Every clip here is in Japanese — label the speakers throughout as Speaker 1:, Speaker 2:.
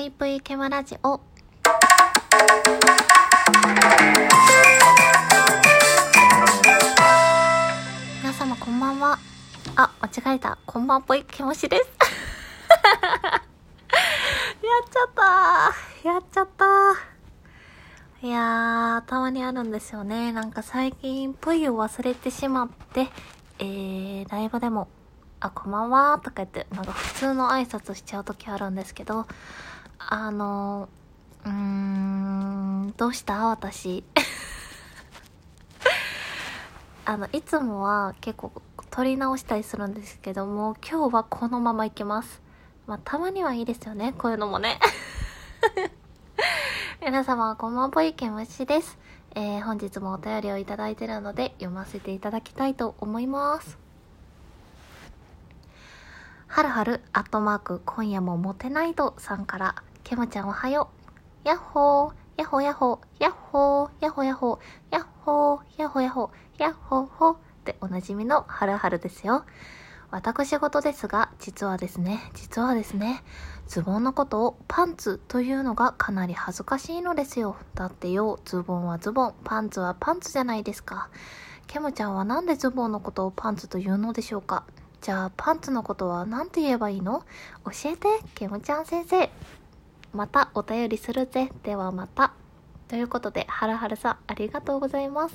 Speaker 1: ぷいぷいケマラジオ。皆様こんばんは。あ、間違えた。こんばんぽいケモシです。やっちゃったやっちゃったいやー、たまにあるんですよね。なんか最近、ぷいを忘れてしまって、えー、ライブでも、あ、こんばんはとか言って、なんか普通の挨拶しちゃう時あるんですけど、あの、うーん、どうした？私。あの、いつもは結構撮り直したりするんですけども、今日はこのままいきます。まあ、たまにはいいですよね、こういうのもね。皆様、こんばんぽいけむしです。えー、本日もお便りをいただいてるので、読ませていただきたいと思います。はるはる、アットマーク、今夜もモテないとさんから、けむちゃんおはよう。やっほー、やっほやっほ、やっほー、やっほやっほ、やっほー、やっほやっほ、やっほほっておなじみのはるはるですよ。私事ですが、実はですね、実はですね、ズボンのことをパンツというのがかなり恥ずかしいのですよ。だってよ、ズボンはズボン、パンツはパンツじゃないですか。ケムちゃんはなんでズボンのことをパンツというのでしょうかじゃあ、パンツのことは何て言えばいいの？教えて、ケムちゃん先生。またお便りするぜ。ではまた。ということで、はるはるさん、ありがとうございます。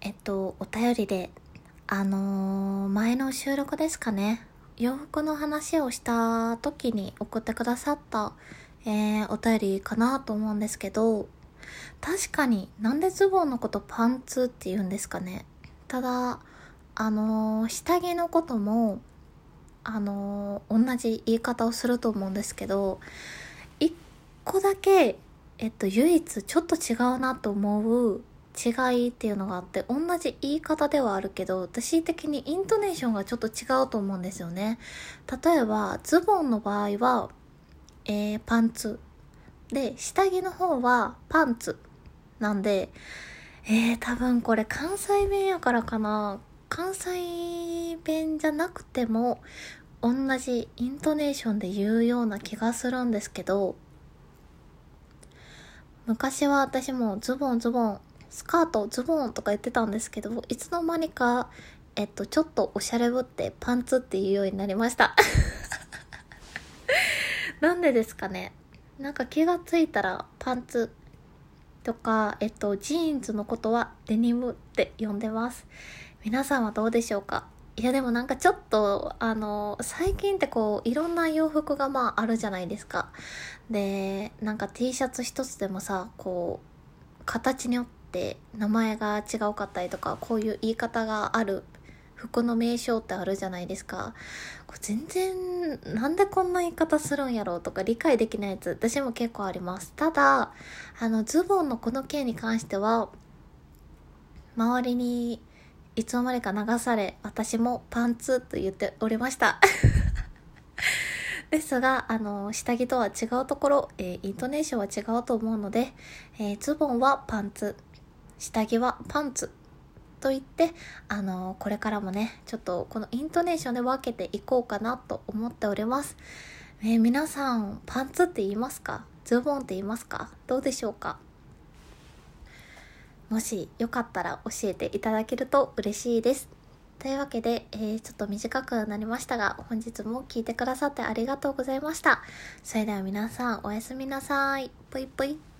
Speaker 1: えっと、お便りであのー、前の収録ですかね。洋服の話をした時に送ってくださった、えー、お便りかなと思うんですけど、確かになんでズボンのことパンツって言うんですかね。ただ、あのー、下着のことも、あのー、同じ言い方をすると思うんですけど、一個だけ、えっと、唯一ちょっと違うなと思う違いっていうのがあって同じ言い方ではあるけど私的にイントネーションがちょっと違うと思うんですよね。例えばズボンの場合は、えー、パンツ。で下着の方はパンツなんでえー、多分これ関西弁やからかな。関西弁じゃなくても同じイントネーションで言うような気がするんですけど昔は私もズボンズボンスカート、ズボンとか言ってたんですけど、いつの間にか、えっと、ちょっとおしゃれぶってパンツっていうようになりました。なんでですかねなんか気がついたらパンツとか、えっと、ジーンズのことはデニムって呼んでます。皆さんはどうでしょうか？いやでもなんかちょっと、あの、最近ってこう、いろんな洋服がまああるじゃないですか。で、なんか T シャツ一つでもさ、こう、形によって名前が違うかったりとかこういう言い方がある服の名称ってあるじゃないですか。これ全然なんでこんな言い方するんやろうとか理解できないやつ私も結構あります。ただあのズボンのこの件に関しては周りにいつの間にか流され私もパンツと言っておりました。ですが、あの、下着とは違うところ、えー、イントネーションは違うと思うので、えー、ズボンはパンツ、下着はパンツと言って、あのこれからもね、ちょっとこのイントネーションで分けていこうかなと思っております。えー、皆さん、パンツって言いますか？ズボンって言いますか？どうでしょうか？もしよかったら教えていただけると嬉しいです。というわけで、えー、ちょっと短くなりましたが、本日も聞いてくださってありがとうございました。それでは皆さん、おやすみなさい。ぽいぽい。